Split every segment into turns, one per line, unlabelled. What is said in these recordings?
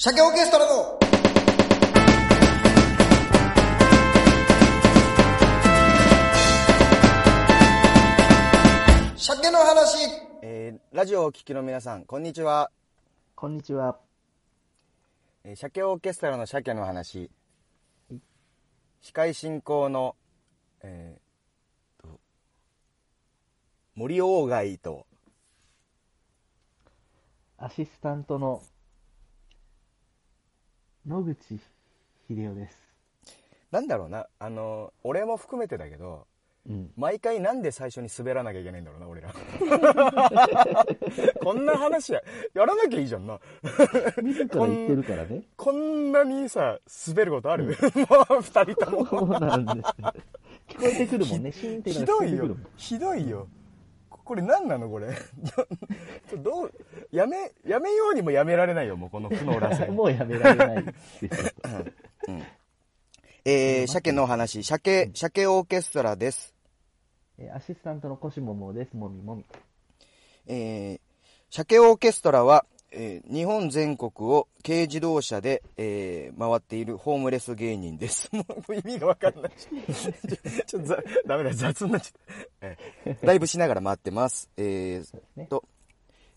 鮭オーケストラの鮭の話
えーラジオをお聞きの皆さん、こんにちは。
こんにちは。
えー、鮭オーケストラの鮭の話。司会進行の、えーと、森鴎外と、
アシスタントの野口秀夫です。
なんだろうな、あの、俺も含めてだけど、
うん。
毎回なんで最初に滑らなきゃいけないんだろうな、俺ら。こんな話や、やらなきゃいいじゃんな。
自ら言ってるからね。
こんなにさ、滑ることある、もう二人とも。
そうなんです。聞こえてくるもんね。シーンって
ひどいよ。ひどいよこれ何なのこれ？どどうやめやめようにもやめられないよもうこの負の螺旋
もうやめられないですよ。
えー、鮭のお話。鮭鮭オーケストラです。
えーアシスタントのコシモモです。もみもみ。
えー、鮭オーケストラは、えー日本全国を軽自動車で、えー回っているホームレス芸人です。もう意味がわかんない。ちょっとざダメだ、雑になっちゃった。えーライブしながら回ってます。えー。と、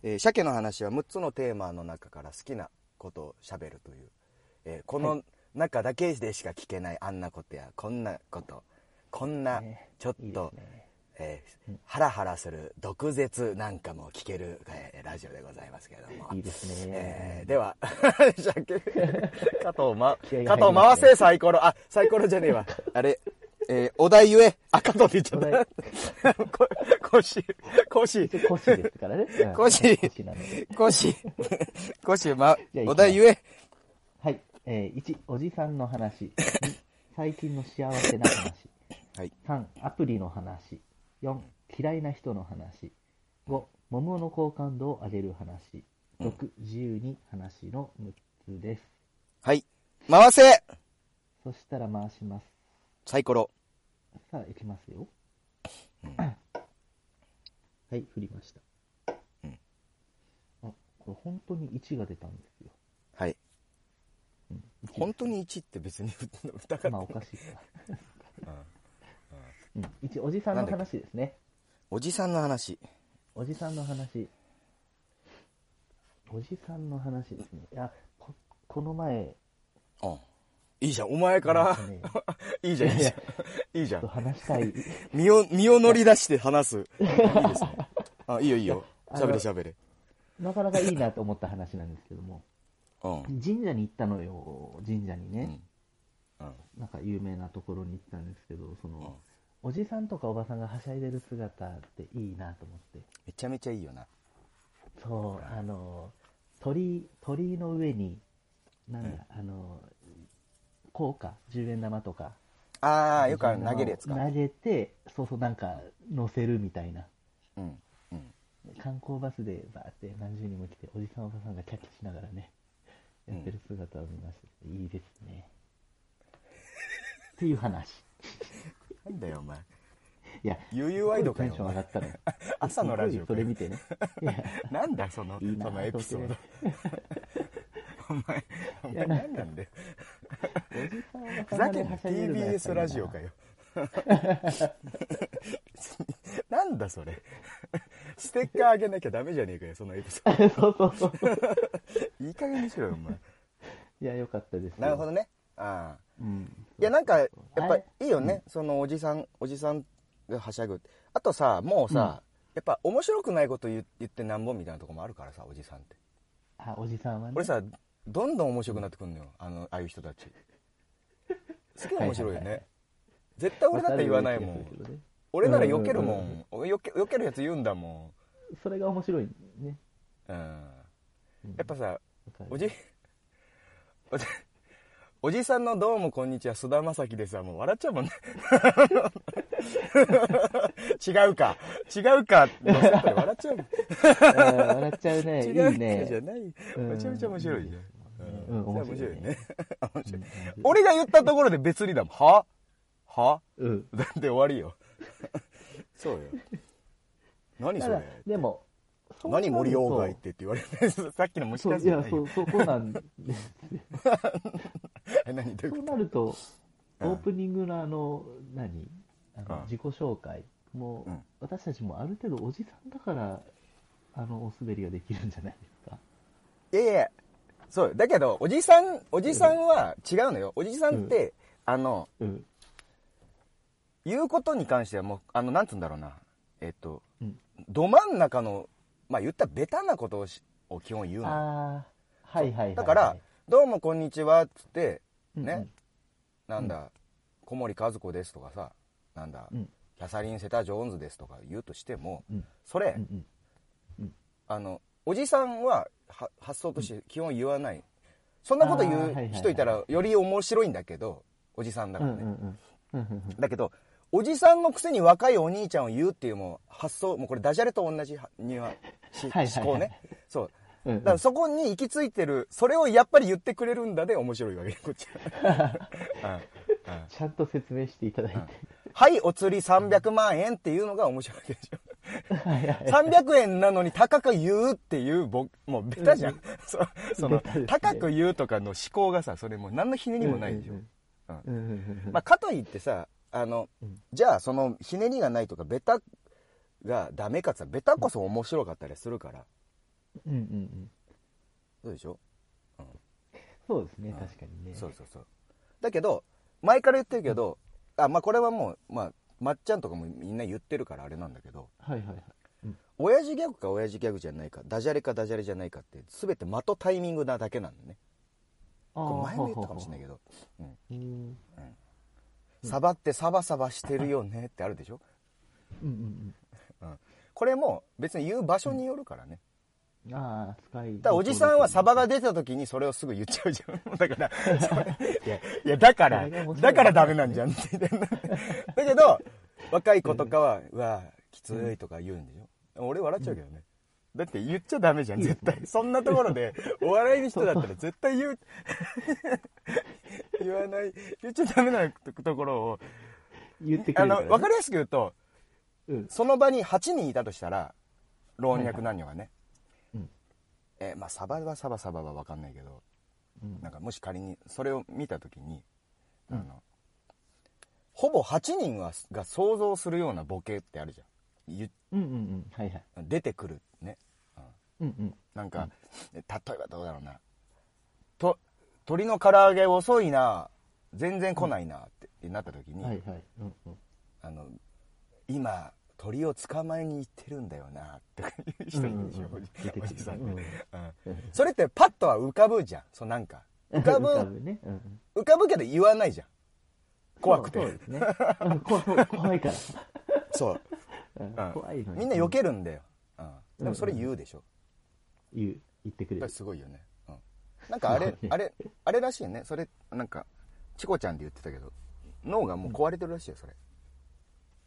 えー鮭の話は6つのテーマの中から好きなことをしゃべるという、えーこの中だけでしか聞けないあんなことやこんなことこんな
ね
ちょっと、
ね。
えーハラハラする毒舌なんかも聞ける、えーラジオでございますけれども
いいですね。
えーでは、鮭、加藤ま、加藤回せ、サイコロ。あ、サイコロじゃねえわ。あれ、えーお題言え。あ、加藤って言っちゃった。こ腰、腰、
コシですからね。うん
コシ
コシなので。
腰、腰、まお題言え。
はい。えー、1、おじさんの話。2、最近の幸せな話。
はい。
3、アプリの話。4、嫌いな人の話。5、桃の好感度を上げる話。6、自由に話の6つです。
はい。回せ
そしたら回します。
サイコロ。
さあ、いきますよ。はい、振りました。
うん
あ、これ本当に1が出たんですよ。
はい。
うん、
本当に1って別に 疑って
まあ、おかしいか。うん、1、おじさんの話ですね。
おじさんの話。
おじさんの話。おじさんの話ですね。いや、ここの前、
うん。いいじゃん。お前から
ね、
いいじゃん、いいじゃん。いいじゃん。
話したい。
身を、身を乗り出して話す。いいですね。あ、いいよいいよ。
いや
喋れ喋れ。
なかなかいいなと思った話なんですけども、
うん。
神社に行ったのよ、神社にね。
うん。うん。
なんか有名なところに行ったんですけど、その、おじさんとかおばさんがはしゃいでる姿っていいなと思って。
めちゃめちゃいいよな。
そう、あの、鳥、鳥居の上に、なんだ、あの、硬貨、10円玉とか、
ああ、よくある投げるやつか。
投げて、そうそう、なんか、乗せるみたいな。
うん。うん。
観光バスでバーって何十人も来て、おじさんおばさんがキャッキャしながらね、やってる姿を見ました。いいですね。っていう話。
なんだよ、お前。
いや、
悠々ワイドか
テン
よ。お前
ション上がったの。
朝のラジオ
それ見てね。
なんだ、その、
いいな
そのエピソード
と。
お前、お前
いやな
何なんだよ。ふざけんな。TBS
な
ラジオかよ。なんだそれ。ステッカーあげなきゃダメじゃねえかよ、そのエピソー
そうそうそう。
ド。いい加減にしろよ、お前。
いや、よかったですよ。
なるほどね。ああ。
うん。
いや、なんか、やっぱいいよね。そのおじさん、おじさんがはしゃぐ。あとさ、もうさ、やっぱ面白くないこと言言ってなんぼみたいなとこもあるからさ、おじさんって。
あ、おじさんはね。
俺さ、どんどん面白くなってくんのよ。あの、ああいう人たち。すげえ面白いよ
はいはいは
ね。絶対俺だって言わないもん俺なら避けるも
うんうん
ん。避け避けるやつ言うんだも
それが面白いね。
ん。うん。
うん
やっぱさ、おじ、おじ、おじさんのどうもこんにちは、菅田将暉でさ、もう笑っちゃうもんね。違うか。違うか。笑っちゃう
笑っちゃうね。い
違う
ね。
じゃない。
うん
めちゃめちゃ面白いじゃん。
面白いね
面白い俺が言ったところで別にだもん。は？は？
うん。
だって終わりよ。そうよ。何それ
でも、
何森鴎外ってって言われるさっきの虫
そう、いや、
かじゃないよ
そう、そこなんです。
え何どういう
そう
こ
なると、
うん。
オープニングのあの、何？あの
うん。
自己紹介。も、
うん。
私たちもある程度おじさんだから、あの、お滑りができるんじゃないですか？
といやいやそうよだけどおじさんおじさんは違うのよ。おじさんって、あの
うん。
言うことに関してはもうあのなんつうんだろうな。えっと
うん。
ど真ん中のまあ言ったらベタなことをしを基本言うのよ。
ああ、はいはいはいはい。
だから「どうもこんにちは」っつって
うんうん、
ね。なんだ、小森和子ですとかさなんだ、
うん。
キャサリン・セタ・ジョーンズですとか言うとしても、
うん。
それ、
うんうん。
あのおじさんはは発想として基本言わない、そんなこと言う人いたらより面白いんだけどおじさんだからね、
うんうんうん。うんうんうん。
だけどおじさんのくせに若いお兄ちゃんを言うっていうもう発想もうこれダジャレと同じはには 思考ね。そう
うんうん
だからそこに行き着いてるそれをやっぱり言ってくれるんだで面白いわけこっちは、うんうん
ちゃんと説明していただいて。
はい、お釣り300万円っていうのが面白いでしょ。
はいはい
300円なのに高く言うっていう、ぼもうベタじゃん。そその
ね
高く言うとかの思考がさ、それもう何のひねりもないでしょ。
うんうんうんうん
まあ、かといってさ、あの、
うん
じゃあそのひねりがないとか、ベタがダメかってさ、ベタこそ面白かったりするから。
うんうんうん。
そうでしょ
そうですね、
うん。
確かにね。
そうそうそう。だけど、前から言ってるけど、あ、まあこれはもう、まあ、まっちゃんとかもみんな言ってるからあれなんだけど、
はいはいはい。うん。
親父ギャグか親父ギャグじゃないかダジャレかダジャレじゃないかって全て的タイミングなだけなんだね。
あ
これ前も言ったかもしれないけど。
うん「
サバってサバサバしてるよね」ってあるでしょ？
うんうん
これも別に言う場所によるからね。
うん。ああ、使い。
だおじさんはサバが出た時にそれをすぐ言っちゃうじゃん。だからいやいやだからだからダメなんじゃんってだけど若い子とかは「うわきつい」とか言うんでしょ。俺笑っちゃうけどね。だって言っちゃダメじゃん絶対。そんなところでお笑いの人だったら絶対言う。言わない。言っちゃダメなところを
言ってく
あ
れるね。
の分かりやすく言うと
うん。
その場に8人いたとしたら老若男女がね、
うん
えーまあサバはサバサバは分かんないけど
うん
なんかもし仮にそれを見た時に、
うん
あのほぼ8人はが想像するようなボケってあるじゃんゆ
うんうんうん。はいはい。
出てくるね、うん
うんうん。
なんか、例えばどうだろうなと鳥の唐揚げ遅いな全然来ないなってなった時に、
はいはい。うんうん。
あの今鳥を捕まえに行ってるんだよなっていう人いるでしょ、
うんうんうん。
おじ
出てくる
おじさん、それってパッとは浮かぶじゃん。そうなんか。浮かぶ
浮かぶね。
浮かぶけど言わないじゃん。怖くて。
そうですね。うん怖怖いから。
そう。
怖い。
みんな避けるんだよ、うん。でもそれ言うでしょ、
言う、言ってくれる。
すごいよね、うん、なんかあれあれあれらしいね。それなんかチコちゃんで言ってたけど。脳がもう壊れてるらしいよそれ、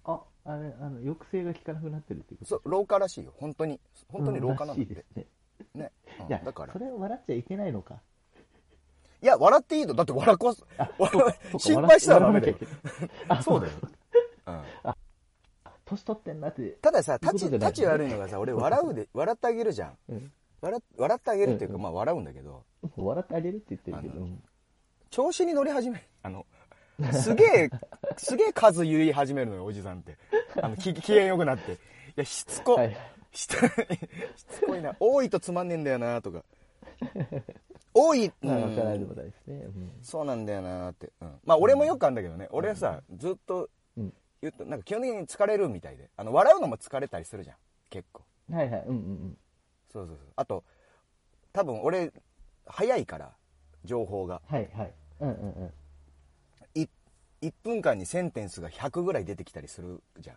あ、あれ、あの、抑制が効かなくなってるってこと
そう老化らしいよ。本当に。本当に老化なんだって
うんね。
ね、うん。
いや、
だから。
それを笑っちゃいけないのか？
いや笑っていいとだって笑こす心配したらダメだよ。そうだよ、うん。
年取ってんなって。
たださ、立ち、立ち悪いのがさ、俺笑うで、笑ってあげるじゃん。
うん。
笑笑ってあげるっていうか、
うん。
まあ笑うんだけど、
笑ってあげるって言ってるけど。
調子に乗り始める。あの、すげえ、すげえ数言い始めるのよ、おじさんって。あの、き機嫌良くなって。いや、しつこ、
はい
し しつこいな。多いとつまんねえんだよな、とか。多い、う
まあ、わからないで
ん
もないですね。うん
そうなんだよなって。うん。まあ、俺もよくあるんだけどね。俺はさ、ずっと
うん
言うと、なんか基本的に疲れるみたいで。あの、笑うのも疲れたりするじゃん。結構。
はいはい。うんうん
そうそうそう。あと、多分俺、早いから、情報が。
はいはい。うんうんうん。
い1分間にセンテンスが100ぐらい出てきたりするじゃん。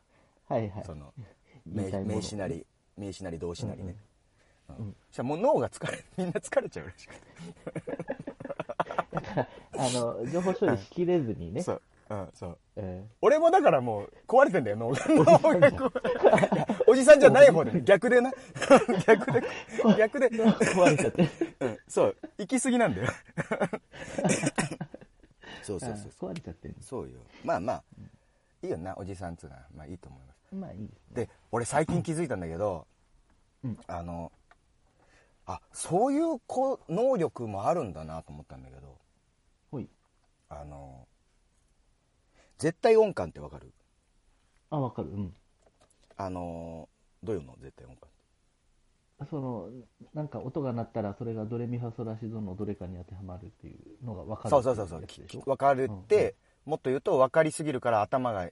はいはい。
その、名名詞なり、名詞なり動詞なりね。
うん
うんそしたらもう脳が疲れ、みんな疲れちゃうらしくて。
だから、あの、情報処理しきれずにね。
そう。うん、そう。
え
俺もだからもう壊れてんだよ、脳が。おじさんじゃない方で、逆でな。逆で、逆で。
ー壊れちゃって。
うん、そう。行き過ぎなんだよ。そうそうそう
壊れちゃってる。
そうよ。まあまあ、いいよな、おじさんっつうのは。まあいいと思います。
まあいいですね。
で、俺最近気づいたんだけど、
うん
あの、あ、そういうこう能力もあるんだなと思ったんだけど、
ほい。
あの、絶対音感ってわかる？
あ、わかる。うん。
あの、どういうの？絶対音感。
その、なんか音が鳴ったら、それがドレミファソラシドのどれかに当てはまるっていうのがわかる。
そうそうそうそう分かるって、もっと言うと分かりすぎるから頭が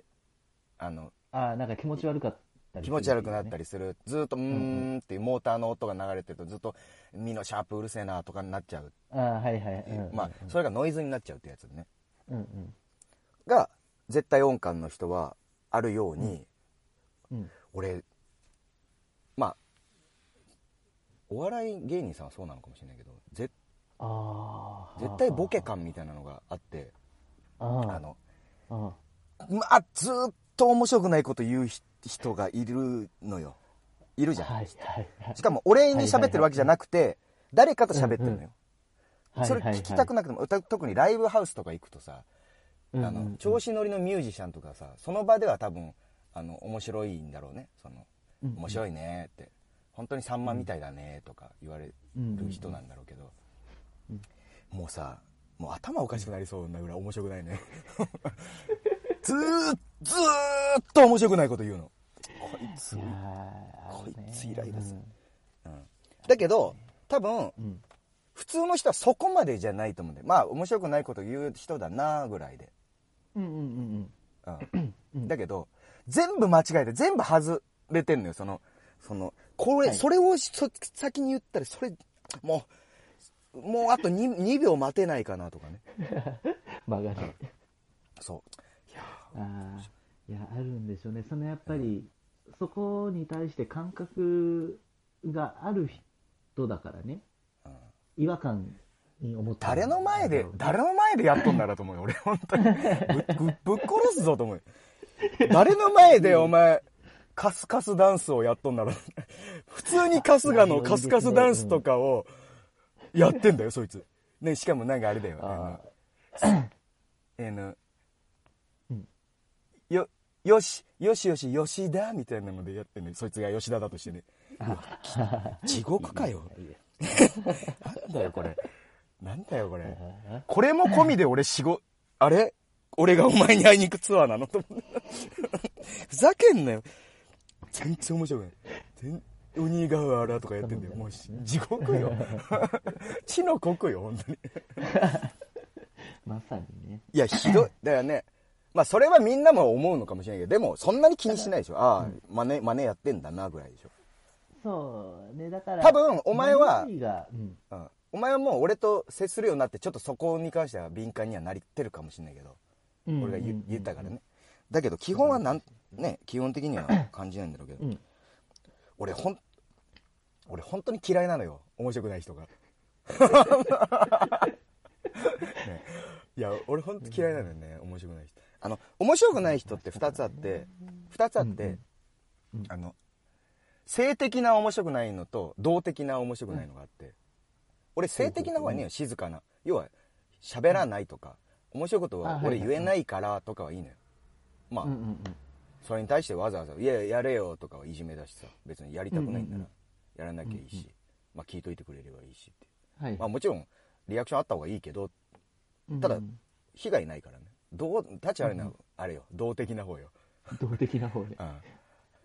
あの
あーなんか気持ち悪かったり
気持ち悪くなった
り
りするずっとうーんっていうモーターの音が流れてるとずっと身のシャープうるせえなとかになっちゃう。
あーはいはい。うんうん
まあそれがノイズになっちゃうってやつね
うんうん。
が絶対音感の人はあるように、
うん。
俺まあお笑い芸人さんはそうなのかもしれないけどぜ
ああ。
絶対ボケ感みたいなのがあって
あ
の
あ
まあずっと面白くないこと言うひ人がいるのよ。いるじゃん、
はいはいはい。
しかも俺に喋ってるわけじゃなくて誰かと喋ってるのよ、
はい
それ聞きたくなくても、た特にライブハウスとか行くとさ、
うんうん
あの調子乗りのミュージシャンとかさその場では多分あの面白いんだろうね。その
うんうん。
面白いねって本当にさんまみたいだねとか言われる人なんだろうけど、もうさもう頭おかしくなりそうなぐらい面白くないね。ずーずーっと面白くないこと言うの。こいつこい
あるね
つイライラする。だけど多分
うん。うん
普通の人はそこまでじゃないと思うんだよ。まあ面白くないこと言う人だなぐらいで、
うんうんうん
うん。
うん。
だけど全部間違えて全部外れてんのよ。そのそのこれ、
はい。
それをそ先に言ったらそれもうもうあと 2, 2秒待てないかなとかね。
曲がる。
そう。いや
ああいやあるんでしょうね。そのやっぱりそこに対して感覚がある人だからね。
うん。
違和感に思ってる。
誰の前で誰の前でやっとんだろうと思うよ俺本当に。ぶぶぶっ殺すぞと思う。よ誰の前でお前カスカスダンスをやっとんだろう。普通に春日のカスカスダンスとかをやってんだよそいつ。ねしかもなんかあれだよ
あ
あのよよしよしよし吉田みたいなのでやってんのよそいつが吉田だとしてね。地獄かよ。なんだよこれ。なんだよこれ。
や
これも込みで俺仕事、あれ？俺がお前に会いに行くツアーなの？と思って。ふざけんなよ。全然面白くない。全鬼瓦とかやってんだよ。もうし地獄よ。地の国よ、本当に。
まさにね
いや、ひどい。だよね。まあ、それはみんなも思うのかもしれないけど、でも、そんなに気にしないでしょ。ああ、真似、真似やってんだな、ぐらいでしょ。
そうねだから
多分お前は
うん
うん。お前はもう俺と接するようになって、ちょっとそこに関しては敏感にはなりってるかもしれないけど。
うん
俺が言,、
うん
言ったからねだけど基本はなんね基本的には感じないんだろうけど、
うん。
俺ほん俺本当に嫌いなのよ。面白くない人が、ね。いや俺本当嫌いなのよね。面白くない人。あの面白くない人って2つあって2つあって、
うんうん
あの性的な面白くないのと動的な面白くないのがあって、俺性的な方がね静かな。要は喋らないとか、面白いことは俺言えないからとかはいいのよ、まあ、
うんうんうん
それに対してわざわざ「いややれよ」とかはいじめだしさ別にやりたくないんならやらなきゃいいし、まあ聞いといてくれればいいしって。
はい。
まあもちろんリアクションあった方がいいけどただ
うん。
被害ないからね。どう立ち悪いのは
うん
あれよ。動的な方よ、
動的な方で。
うん。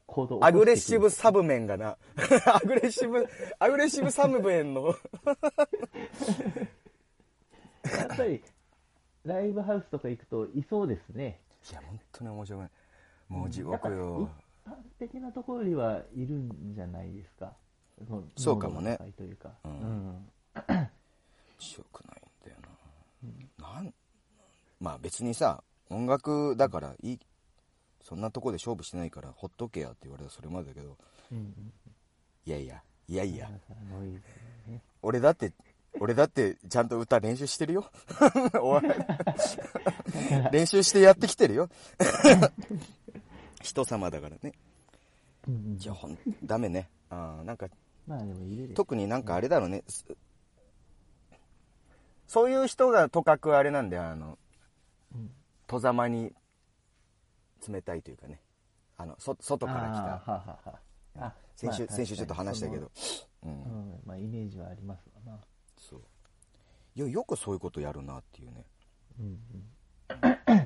行動を
アグレッシブサブメンがな。アグレッシブアグレッシブサブメンの。
やっぱりライブハウスとか行くといそうですね。
いや本当に面白くないもう地獄よ、
一般的なところよりはいるんじゃないですか？の
そうかもね。
というか、
うん。
うん。
面白くないんだよな、なんまあ別にさ音楽だからいい。そんなとこで勝負してないからほっとけやって言われたらそれまでだけど。
うんうん
いやいやいやいや。
ね。
俺だって俺だってちゃんと歌練習してるよ。練習してやってきてるよ 人様だからね
うんうん
いやほんダメねあーなんか
まあでもいるでしょ
特になんかあれだろうね、すそういう人がとかくあれなんだよあの
うん
戸ざまに冷たいというかねあのそ外から来た先週、
まあ
先週ちょっと話したけど。う。
うんん、まあイメージはありますわな。
そう。いや、よくそういうことやるなっていうね。
うんうん。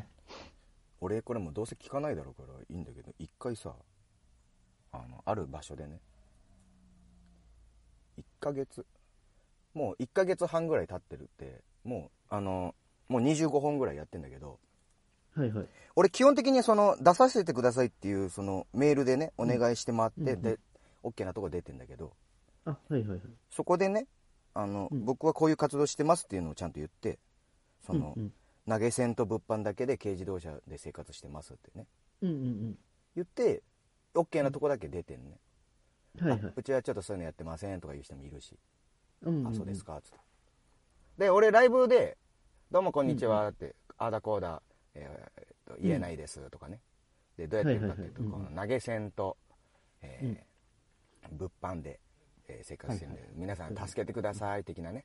俺、これもどうせ聞かないだろうからいいんだけど、一回さ、あの、ある場所でね、1ヶ月、もう1ヶ月半ぐらい経ってるって、もう、あの、もう25本ぐらいやってんだけど、
はいはい。
俺基本的にその出させてくださいっていうそのメールでねお願いして回って、
うんうん。
で OK なとこ出てんだけど。
あ、はいはいはい。
そこでねあの、
うん。
僕はこういう活動してますっていうのをちゃんと言ってその、
うんうん
投げ銭と物販だけで軽自動車で生活してますってね。
うんうん
言って OK なとこだけ出てんね、
うん。はいはい。
あ。うちはちょっとそういうのやってませんとか言う人もいるし、
うんんん。
あそうです。かっつって。で俺ライブで「どうもこんにちは」って「ああだこうだ、えーえーと言えないです」とかね。でどうやってるかっていうと、
はいはいはい。
この投げ銭と、えー
うん。
物販で、えー生活してるんで、
はい。
皆さん助けてください的なね、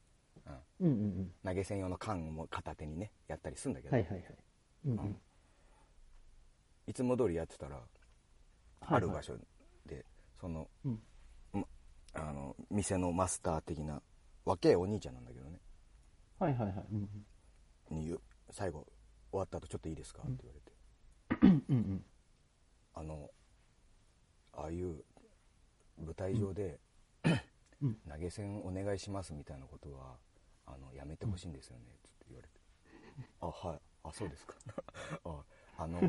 うん、
うんうんうん。
投げ銭用の缶も片手にねやったりするんだけど、
はいはいはい。うんうん。
いつも通りやってたら、
はい
ある場所でその,、
うん
まあの店のマスター的な若いお兄ちゃんなんだけどね
はいはいはい。うん
に言う最後終わった後ちょっといいですか？って言われて、
うんうんうん。
あのああいう舞台上で、
うん
投げ銭お願いしますみたいなことはあのやめてほしいんですよね、つって言われて あはいあそうですか ああの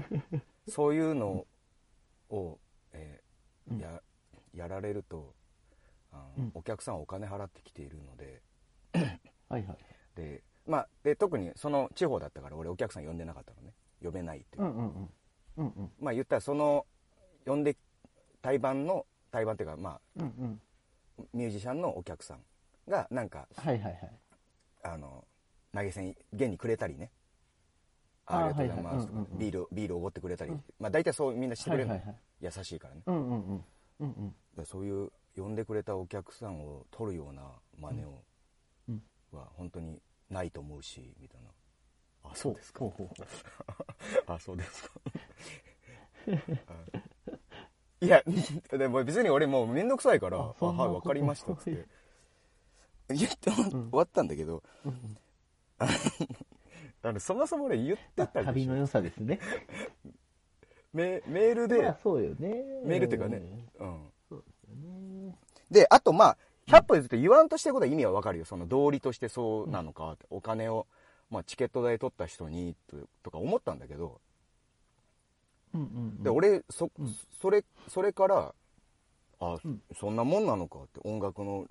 そういうのを、えー
うん
ややられるとあの、
うん
お客さんはお金払ってきているので
はいはい。
で,、まあ、で特にその地方だったから俺お客さん呼んでなかったのね呼べないっていう
うんうんうん。うんうん。
まあ言ったらその呼んで対バンの対バンっていうかま
うんうん。
あミュージシャンのお客さんがなんか
はいはいはい。
あの投げ銭現にくれたりね。
あ
りがとうございますビールビールおごってくれたり、
うん。
まあ大体そうみんなしてくれるの、優しいからね、
うんうんうん。うんうん。
だからそういう呼んでくれたお客さんを取るような真似を、
うん。
は本当にないと思うしみたいな。あそうですか。あそうですか。いやでも別に俺もう面倒くさいから「あ
あそんな
はい分かりました」っつって 言って終
ん。
わったんだけど、
うんうん。
あのそもそも俺言ってた
旅の良さですね。
メメールで、
まあそうよね。
メールっていうかね、うん、
そうですよね。
であとまあ100歩譲って言わんとしてることは意味は分かるよ。その道理としてそうなのかって、お金を、まあ、チケット代取った人にととか思ったんだけど、
うんうんうん。
で俺そ,、
うん。
それそれからあ、
うん。
そんなもんなのかって音楽の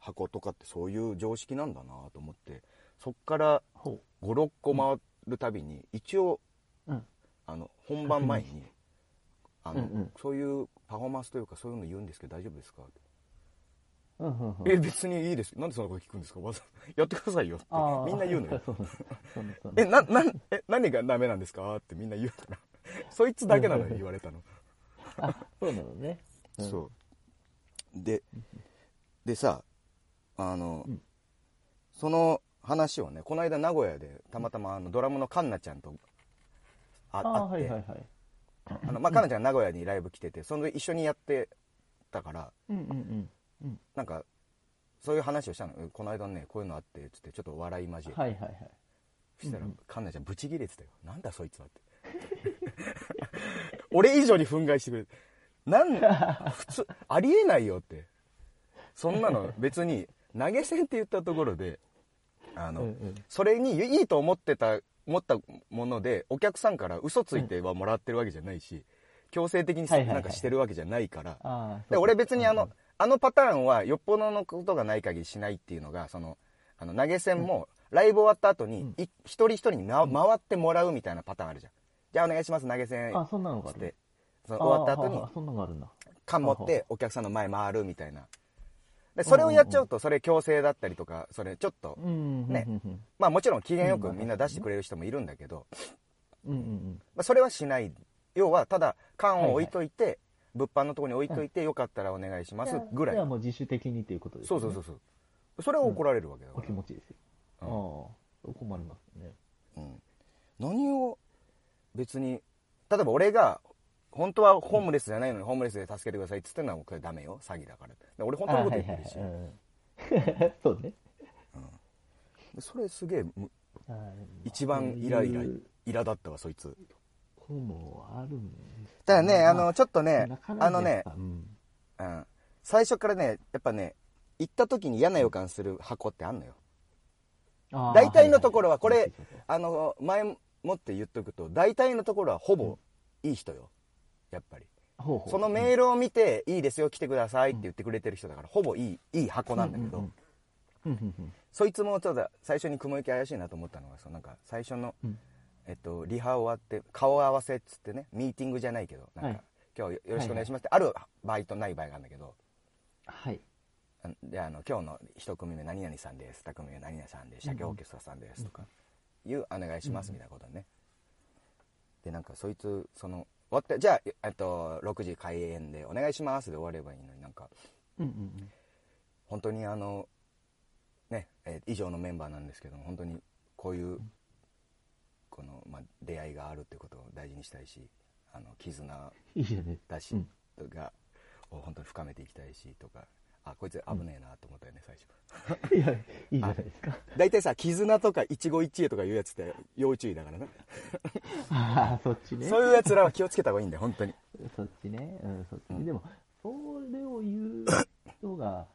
箱とかってそういう常識なんだなと思ってそっから
ほ
56個回るたびに一応
う。うん。
あの本番前にあの、
うんうん。
そういうパフォーマンスというかそういうの言うんですけど大丈夫ですか？
うんうんうん。
え別にいいです。なんでそんなこと聞くんですか？わざ やってくださいよってみんな言うのよ。えななえ何がダメなんですか？ってみんな言うから そいつだけなのよ言われたの。
あ、そうなのね。うん。
そう。ででさあの、
うん
その話をねこの間名古屋でたまたまあのドラムのカンナちゃんとあって、
はいはいはい。
あのまあ、カンナちゃんが名古屋にライブ来ててその時一緒にやってたから
うんうんうん。うん。
なんかそういう話をしたのえこの間ねこういうのあってつってちょっと笑い交えて、
はいはいはい。
そしたら、カンナちゃんブチギレてたよなんだそいつはって 俺以上に憤慨してくれてなん普通ありえないよってそんなの別に投げ銭って言ったところであの、
うんうん。
それにいいと思ってた思ったものでお客さんから嘘ついてはもらってるわけじゃないし、強制的になんかしてるわけじゃないから。で俺別にあの、
うん
あのパターンはよっぽどのことがない限りしないっていうのがそのあの投げ銭もライブ終わった後に、
うん。
い一人一人に、ま、回ってもらうみたいなパターンあるじゃん。じゃあお願いします投げ銭。
あ、そんなのがある
つって。その終わった後に。缶持ってお客さんの前回るみたいなでそれをやっちゃうとそれ強制だったりとかそれちょっと
うん。
ねまあもちろん機嫌よく
うん
みんな出してくれる人もいるんだけど、まあ、それはしない要はただ缶を置いといて、物販のところに置いといて、よかったらお願いし
うん。
ますぐらい
じゃあもう自主的にっていうことですね。
そうそうそうそうそれは怒られるわけだ
お
から、
気持ちですよ。ああ。困りますね。
うん、何を別に例えば俺が本当はホームレスじゃないのにホームレスで助けてくださいって言ってるのはこれダメよ。詐欺だから。で俺本当のこと言ってるし、
あはいはいはい。うん。そうね。
それすげえ一番イライライラだったわそいつ。
こもあるん。です
だね、
ま
あのちょっとねあのね
うん。
うん。最初からねやっぱね行った時に嫌な予感する箱ってあんのよ。大体のところはこれ
はいはい。
あの前もって言っとくと大体のところはほぼいい人よやっぱり。
ほうほう。
そのメールを見て、いいですよ来てくださいって言ってくれてる人だからほぼいいいい箱なんだけど、
うんうんうんうん。うん
そいつもちょっと最初に雲行き怪しいなと思ったのがそのなんか最初の、
うん。
えっと、リハ終わって顔合わせっつってねミーティングじゃないけどなんか、
はい。
今日よろしくお願いしますって、ある場合とない場合があるんだけど。
はい。
あであの今日の一組目何々さんです。二組目何々さんです。鮭オーケストラさんですとか、いうお願いしますみたいなことね、でなんかそいつその終わってじゃあ、えっと、6時開演でお願いしますで終わればいいのになんか
うんうんうん。
本当にあのね、えー以上のメンバーなんですけども本当にこういう、この、まあ、出会いがあるってことを大事にしたいしあの絆
いいじゃね。
だし、
うん
がを本当に深めていきたいしとかあこいつ危ねえなと思ったよね最初
いや、いいじゃないですか。
大体さ絆とか一期一会とかいうやつって要注意だからな、
ああ、そっちね。
そういうやつらは気をつけた方がいいんだよ本当に
そっちね。うん、そっちね。
うん
でも、それを言う人が、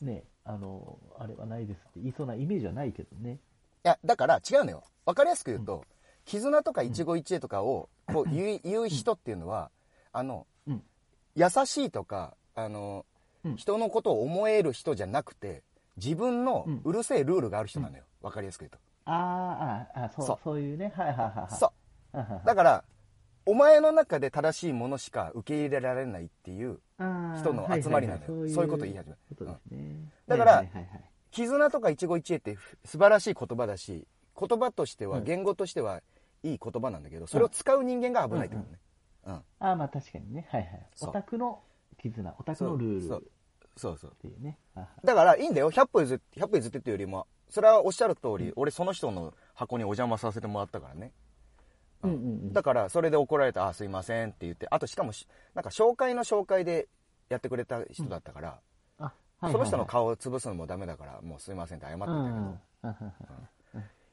ね、あの、あれはないですって言いそうなイメージはないけどね。
いやだから違うのよ分かりやすく言うと、絆とか一期一会とかをこう言う言う人っていうのはあの
うん。
優しいとかあの、
うん
人のことを思える人じゃなくて自分の
う
るせえルールがある人なのよ、分かりやすく言うと。
あーあそう
そう。
いうね。はいはいはいはい。
そう。だからお前の中で正しいものしか受け入れられないっていう人の集まりなのよ。そういうこと言い始める。だから絆とか一期一会って素晴らしい言葉だし言葉としては
うん。
言語としてはいい言葉なんだけどそれを使う人間が危ないってことね、うん
ああ、まあ確かにね。はいはい。オタクの絆、オタクのルール
そう
っ
そう。そう
ていうね。
だからいいんだよ。100歩譲って100歩譲ってっていうよりも。それはおっしゃる通り、俺その人の箱にお邪魔させてもらったからね。
うん。うんうん。
だからそれで怒られた「あすいません」って言って。あとしかもしなんか紹介の紹介でやってくれた人だったから、
あはいはいはい。
その人の顔を潰すのもダメだからもうすいませんって謝ってたけど、
うんうんは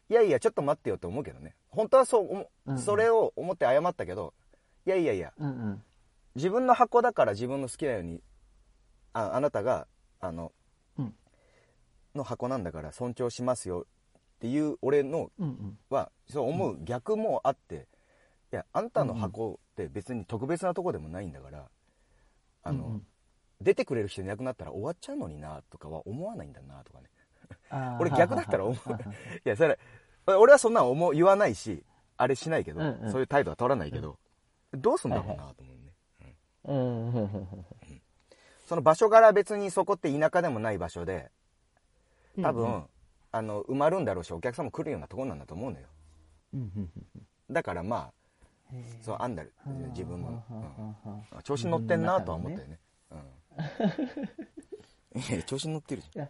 い
やいやちょっと待ってよって思うけどね。本当はそう思
うんうん
それを思って謝ったけどいやいやいや
うんうん。
自分の箱だから自分の好きなようにああなたがあの
うん。
の箱なんだから尊重しますよっていう俺の
うんうん。
はそう思う逆もあっていやあんたの箱って別に特別なとこでもないんだからあの、
うんうん。
出てくれる人いなくなったら終わっちゃうのになとかは思わないんだなとかね。俺逆だったら思う。
はい
やそれ俺はそんなん思う言わないしあれしないけど、
うんうん。
そういう態度は取らないけど、どうすんだろうなと思うね、
うんうんうんうん
その場所柄別にそこって田舎でもない場所で多分、
うん。うん
あの埋まるんだろうしお客さんも来るようなところなんだと思うのよ。
うんうん
だからまあそうあんだる自分の、
はあはあはあはあ
うん。調子に乗ってんなとは思ったよね。うん、いや調子に乗ってるじ
いや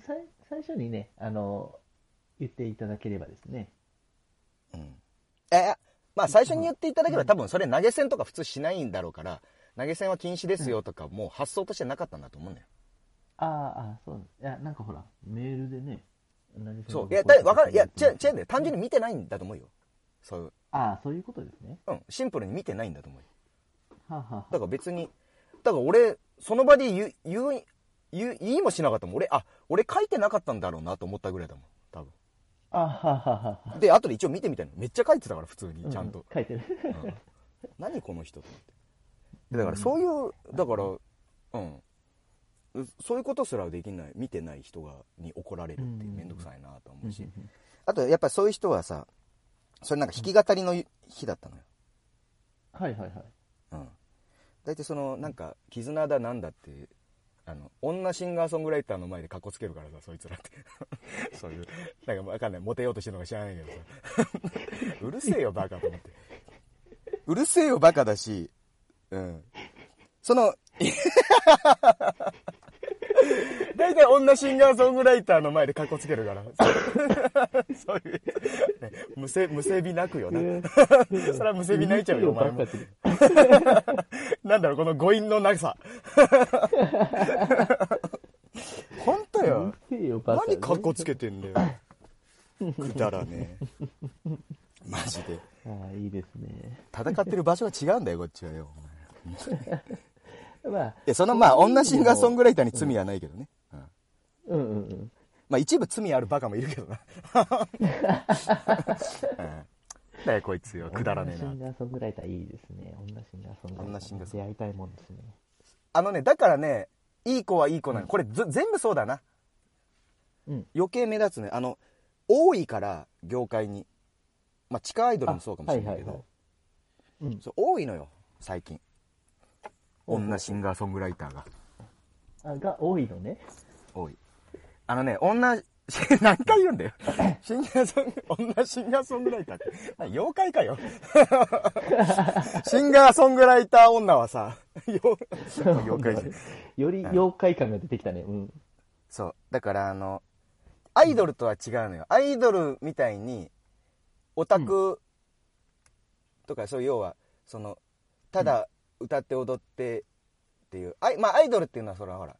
さい最初にね、あの、言っていただければですね。
ゃん、うん、えまあ最初に言っていただければ多分それ投げ銭とか普通しないんだろうから投げ銭は禁止ですよとかもう発想としてなかったんだと思うん。だよ
ああ、ああ、そう。いや、なんかほら、メールでね、何
そう。いやだわかる。いや違う違うん。だよ単純に見てないんだと思うよ。そう。いう
ああ、そういうことですね。
うん、シンプルに見てないんだと思うよ。
はあ、はあはあ、
だから別にだから俺その場で言う言う言う言いもしなかったもん。俺あ俺書いてなかったんだろうなと思ったぐらいだもん。多分。
あはあはあはあ。
で後で一応見てみたの。めっちゃ書いてたから普通に。ちゃんと。
う、書いてる。
うん。何この人と思って。でだからそういうだからうん。うそういうことすらできない見てない人がに怒られるって面倒くさいなと思うし、あとやっぱそういう人はさそれなんか弾き語りの日だったのよ。
はいはいはい。
うん、大体そのなんか絆だなんだってあの女シンガーソングライターの前でかっこつけるからさそいつらって。そういう。なんかわかんない。モテようとしてるのか知らないけどさ。うるせえよバカと思って。うるせえよバカだしうんそのだ 大体女シンガーソングライターの前でカッコつけるから。そういう、ね、むせ、むせび泣くよな。それはむせび泣いちゃうよ、お前も。なんだろう、この語彙のなさ。本当よ。何カッコつけてんだよ。くだらねえ。マジで。
ああ、いいですね。
戦ってる場所が違うんだよ、こっちはよ。
まあ、
そのまあ、女シンガーソングライターに罪はないけどね。うん。
うんうんうん。
まあ、一部罪あるバカもいるけどな。うん。だよ、こいつよ。くだらねえな。
女シンガーソングライターいいですね。女シンガーソングライター。
女シンガーソン
出会いたいもんですね。
あのね、だからね、いい子はいい子なの。これず全部そうだな。
うん。
余計目立つね。あの、多いから、業界に。まあ、地下アイドルもそうかもしれないけど。
うん。
そう多いのよ、最近。女シンガーソングライターが。
あ、が多いのね。
多い。あのね、女、何回言うんだよ。シンガーソング、女シンガーソングライターって。な妖怪かよ。シンガーソングライター女はさ、妖妖怪じゃん
より妖怪感が出てきたね。うん。
そう。だからあの、アイドルとは違うのよ。アイドルみたいに、オタクとか、そう要は、その、ただ歌って踊ってっていう、あいまあアイドルっていうのはそれはほら、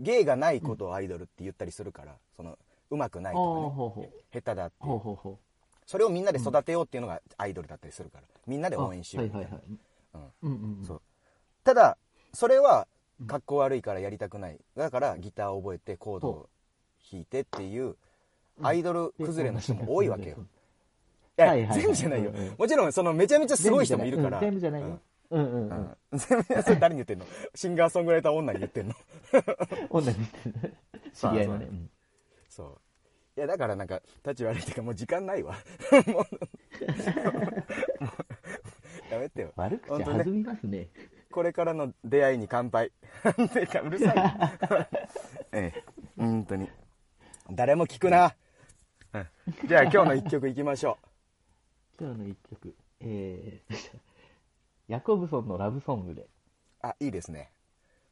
芸がないことをアイドルって言ったりするから、その、うまくないとかね、
ほうほう。
下手だって。それをみんなで育てようっていうのがアイドルだったりするから、みんなで応援しようみたいな。ただ、それは、格好悪いからやりたくない。だから、ギターを覚えて、コードを弾いてっていう、アイドル崩れの人も多いわけよ。いや、
はいはいはい
全部じゃないよ
うんうん。
もちろん、その、めちゃめちゃすごい人もいるから。
全部じゃないよ。うんうん
うん。それ誰に言ってんの？シンガーソングライター女に言ってんの？
女に言ってる 知り合いのね。うん
そう。いや、だからなんか、立ち悪いっていうか、もう時間ないわ。もう、やめてよ。
悪口
本当ね
弾みますね。
これからの出会いに乾杯。てか、うるさいな。ええ、本当に。誰も聞くな。うんじゃあ今日の一曲いきましょ
今日の一曲。えー、ヤコブソンのラブソングで。
う。あ、いいですね。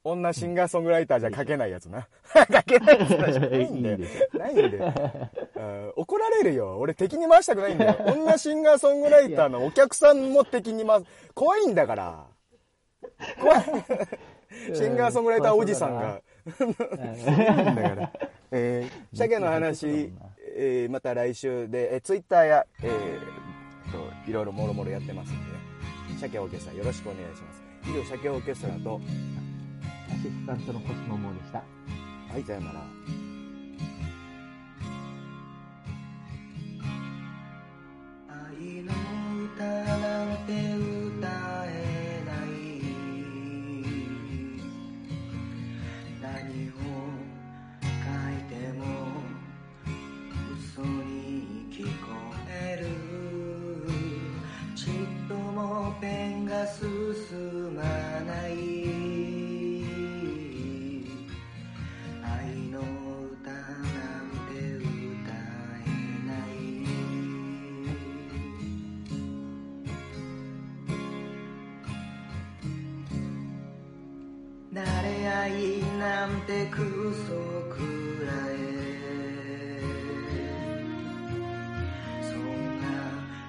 女シンガーソングライターじゃ書けないやつな。書けないやつな。ないんだよ
いいです。
ないんだよ。うん怒られるよ。俺敵に回したくないんだよ。女シンガーソングライターのお客さんも敵に回す。怖いんだから。怖い。シンガーソングライターおじさんが。だから。えー、鮭の話、えーまた来週で、えー、ツイッターや、えー、と、いろいろもろもろやってますんでね。鮭オーケストラよろしくお願いします。以上、鮭オーケストラと、
アシスタントの星桃でした。
はい、さようなら。
愛の歌てくそくらえそんな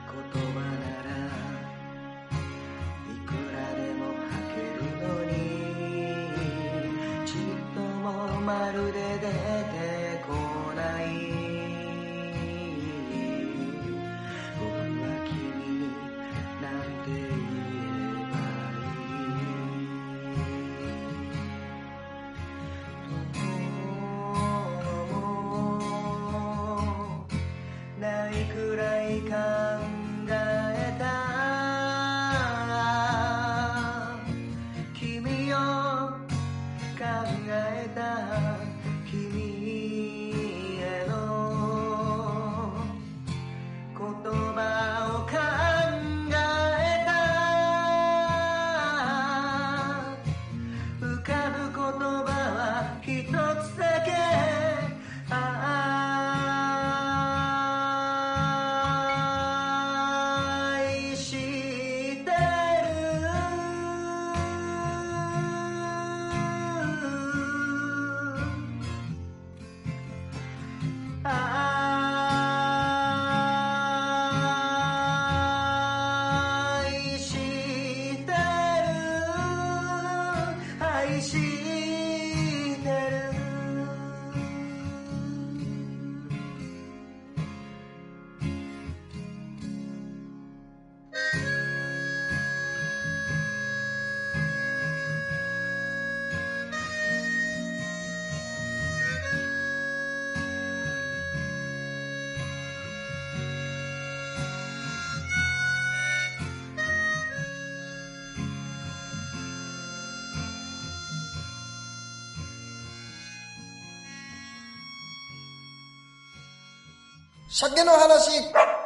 言葉ならいくらでも吐けるのにちっともまるで出て
鮭の話。